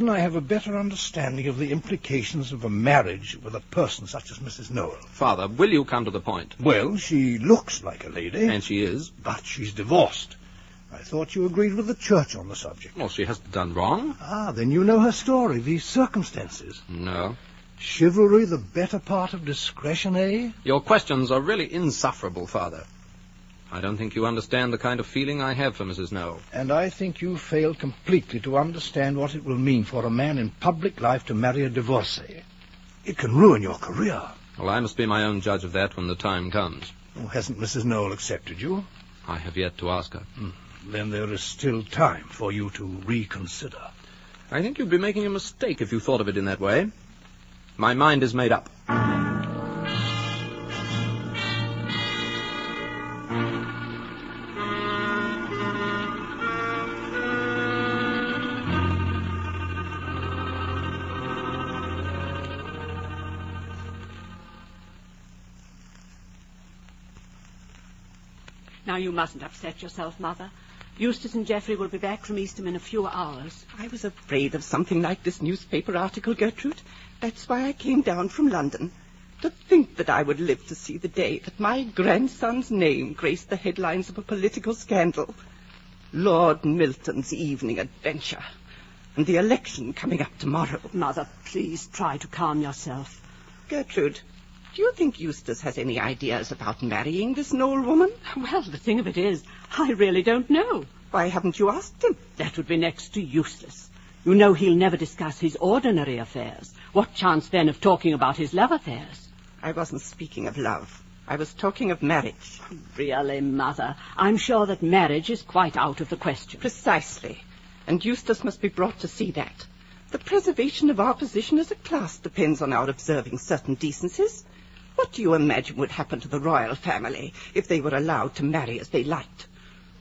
I have a better understanding of the implications of a marriage with a person such as Mrs. Noel. Father, will you come to the point? Well, she looks like a lady. And she is. But she's divorced. I thought you agreed with the church on the subject. Well, she hasn't done wrong. Ah, then you know her story, the circumstances. No. Chivalry the better part of discretion, eh? Your questions are really insufferable, Father. I don't think you understand the kind of feeling I have for Mrs. Noel. And I think you fail completely to understand what it will mean for a man in public life to marry a divorcee. It can ruin your career. Well, I must be my own judge of that when the time comes. Oh, hasn't Mrs. Noel accepted you? I have yet to ask her. Hmm. Then there is still time for you to reconsider. I think you'd be making a mistake if you thought of it in that way. My mind is made up. Now, you mustn't upset yourself, Mother. Eustace and Geoffrey will be back from Eastham in a few hours. I was afraid of something like this newspaper article, Gertrude. That's why I came down from London. To think that I would live to see the day that my grandson's name graced the headlines of a political scandal. Lord Miltoun's evening adventure. And the election coming up tomorrow. Mother, please try to calm yourself. Gertrude, do you think Eustace has any ideas about marrying this Noel woman? Well, the thing of it is, I really don't know. Why haven't you asked him? That would be next to useless. You know he'll never discuss his ordinary affairs. What chance then of talking about his love affairs? I wasn't speaking of love. I was talking of marriage. Really, Mother, I'm sure that marriage is quite out of the question. Precisely. And Eustace must be brought to see that. The preservation of our position as a class depends on our observing certain decencies. What do you imagine would happen to the royal family if they were allowed to marry as they liked?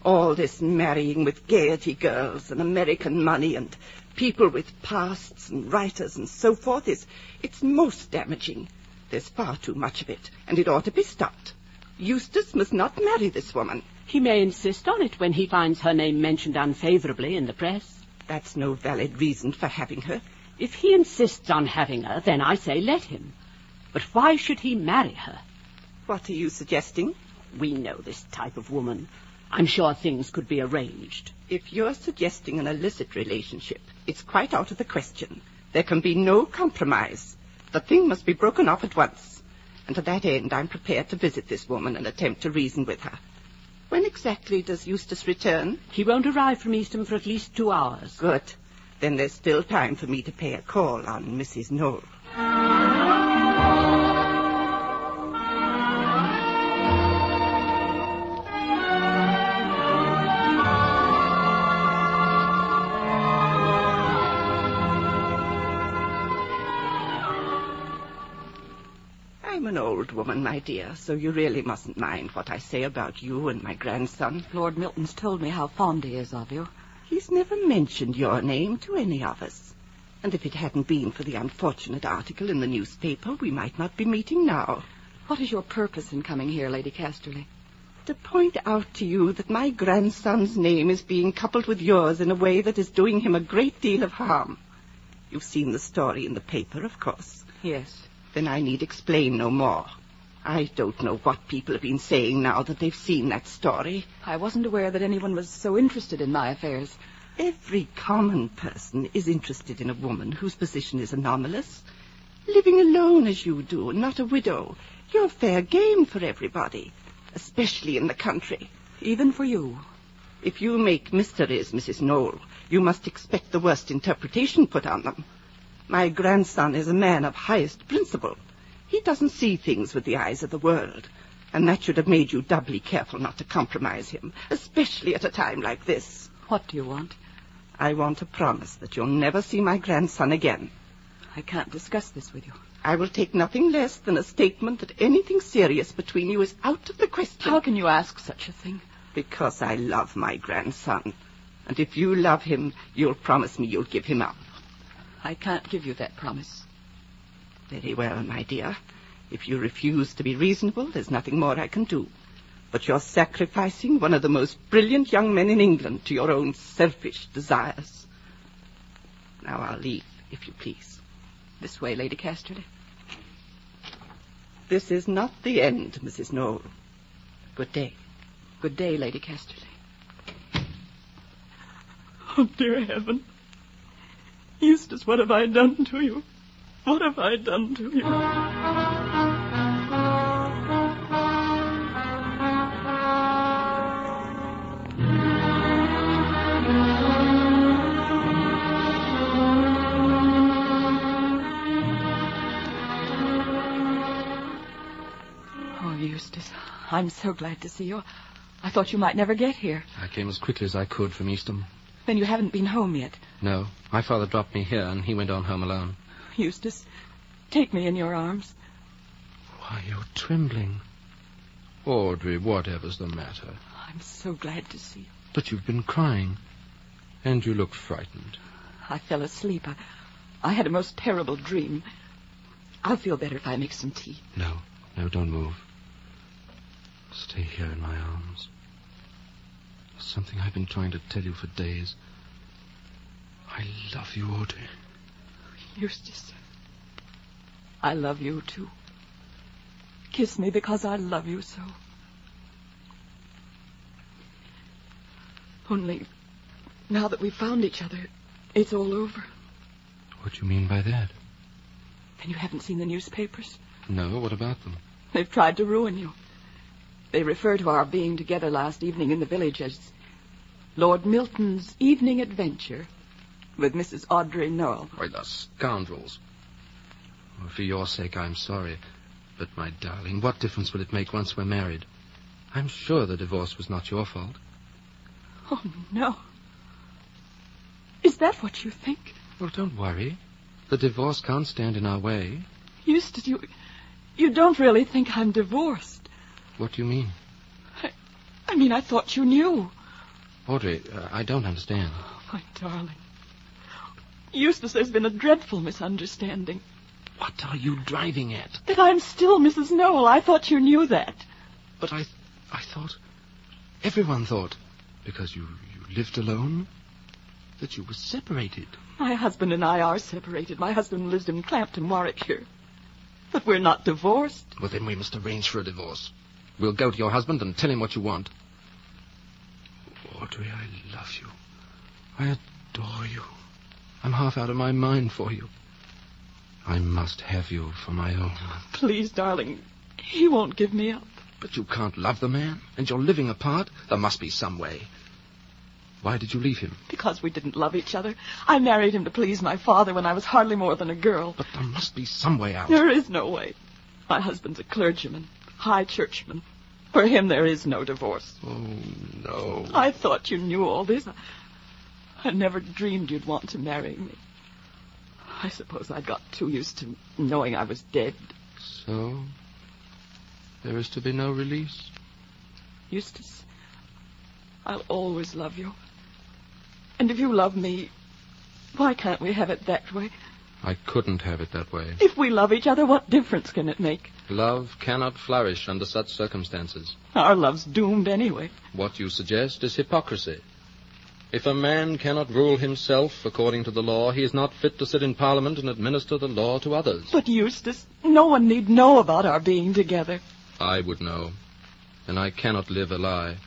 All this marrying with gaiety girls and American money and people with pasts and writers and so forth is it's most damaging. There's far too much of it, and it ought to be stopped. Eustace must not marry this woman. He may insist on it when he finds her name mentioned unfavorably in the press. That's no valid reason for having her. If he insists on having her, then I say let him. But why should he marry her? What are you suggesting? We know this type of woman. I'm sure things could be arranged. If you're suggesting an illicit relationship, it's quite out of the question. There can be no compromise. The thing must be broken off at once. And to that end, I'm prepared to visit this woman and attempt to reason with her. When exactly does Eustace return? He won't arrive from Eastham for at least two hours. Good. Then there's still time for me to pay a call on Mrs. Noel. Old woman, my dear, so you really mustn't mind what I say about you and my grandson. Lord Miltoun's told me how fond he is of you. He's never mentioned your name to any of us. And if it hadn't been for the unfortunate article in the newspaper, we might not be meeting now. What is your purpose in coming here, Lady Casterley? To point out to you that my grandson's name is being coupled with yours in a way that is doing him a great deal of harm. You've seen the story in the paper, of course. Yes. Then I need explain no more. I don't know what people have been saying now that they've seen that story. I wasn't aware that anyone was so interested in my affairs. Every common person is interested in a woman whose position is anomalous. Living alone as you do, not a widow, you're fair game for everybody, especially in the country. Even for you. If you make mysteries, Mrs. Noel, you must expect the worst interpretation put on them. My grandson is a man of highest principle. He doesn't see things with the eyes of the world, and that should have made you doubly careful not to compromise him, especially at a time like this. What do you want? I want a promise that you'll never see my grandson again. I can't discuss this with you. I will take nothing less than a statement that anything serious between you is out of the question. How can you ask such a thing? Because I love my grandson. And if you love him, you'll promise me you'll give him up. I can't give you that promise. Very well, my dear. If you refuse to be reasonable, there's nothing more I can do. But you're sacrificing one of the most brilliant young men in England to your own selfish desires. Now I'll leave, if you please. This way, Lady Casterley. This is not the end, Mrs. Noel. Good day. Good day, Lady Casterley. Oh, dear heaven. Eustace, what have I done to you? What have I done to you? Oh, Eustace, I'm so glad to see you. I thought you might never get here. I came as quickly as I could from Eastham. Then you haven't been home yet. No, my father dropped me here, and he went on home alone. Eustace, take me in your arms. Why, you're trembling. Audrey, whatever's the matter? I'm so glad to see you. But you've been crying, and you look frightened. I fell asleep. I, I had a most terrible dream. I'll feel better if I make some tea. No, no, don't move. Stay here in my arms. Something I've been trying to tell you for days. I love you, Audrey. Eustace, I love you too. Kiss me because I love you so. Only, now that we've found each other, it's all over. What do you mean by that? Then you haven't seen the newspapers? No, what about them? They've tried to ruin you. They refer to our being together last evening in the village as Lord Miltoun's evening adventure with Mrs. Audrey Noel. Why, the scoundrels. For your sake, I'm sorry. But, my darling, what difference will it make once we're married? I'm sure the divorce was not your fault. Oh, no. Is that what you think? Well, don't worry. The divorce can't stand in our way. Eustace, you, you don't really think I'm divorced. What do you mean? I mean, I thought you knew. Audrey, uh, I don't understand. Oh, my darling. Eustace, there's been a dreadful misunderstanding. What are you driving at? That I'm still Mrs. Noel. I thought you knew that. But I, I thought, everyone thought, because you, you lived alone, that you were separated. My husband and I are separated. My husband lives in Clampton, Warwickshire. But we're not divorced. Well, then we must arrange for a divorce. We'll go to your husband and tell him what you want. Audrey, I love you. I adore you. I'm half out of my mind for you. I must have you for my own. Please, darling, he won't give me up. But you can't love the man, and you're living apart. There must be some way. Why did you leave him? Because we didn't love each other. I married him to please my father when I was hardly more than a girl. But there must be some way out. There is no way. My husband's a clergyman, high churchman. For him, there is no divorce. Oh, no. I thought you knew all this. I never dreamed you'd want to marry me. I suppose I got too used to knowing I was dead. So, there is to be no release? Eustace, I'll always love you. And if you love me, why can't we have it that way? I couldn't have it that way. If we love each other, what difference can it make? Love cannot flourish under such circumstances. Our love's doomed anyway. What you suggest is hypocrisy. If a man cannot rule himself according to the law, he is not fit to sit in Parliament and administer the law to others. But, Eustace, no one need know about our being together. I would know. And I cannot live a lie,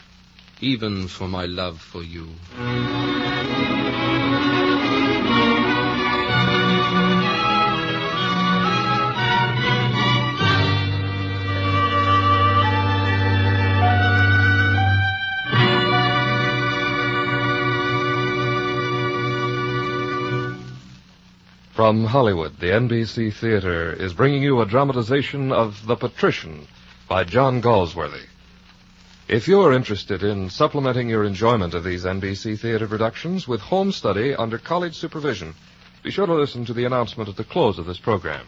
even for my love for you. From Hollywood, the NBC Theater is bringing you a dramatization of The Patrician by John Galsworthy. If you're interested in supplementing your enjoyment of these NBC Theater productions with home study under college supervision, Be sure to listen to the announcement at the close of this program.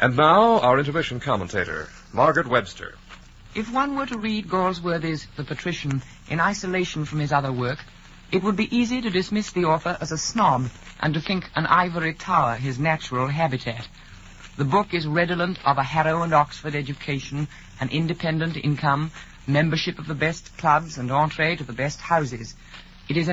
And now, our intermission commentator, Margaret Webster. If one were to read Galsworthy's The Patrician in isolation from his other work, it would be easy to dismiss the author as a snob and to think an ivory tower his natural habitat. The book is redolent of a Harrow and Oxford education, an independent income, membership of the best clubs, and entree to the best houses. It is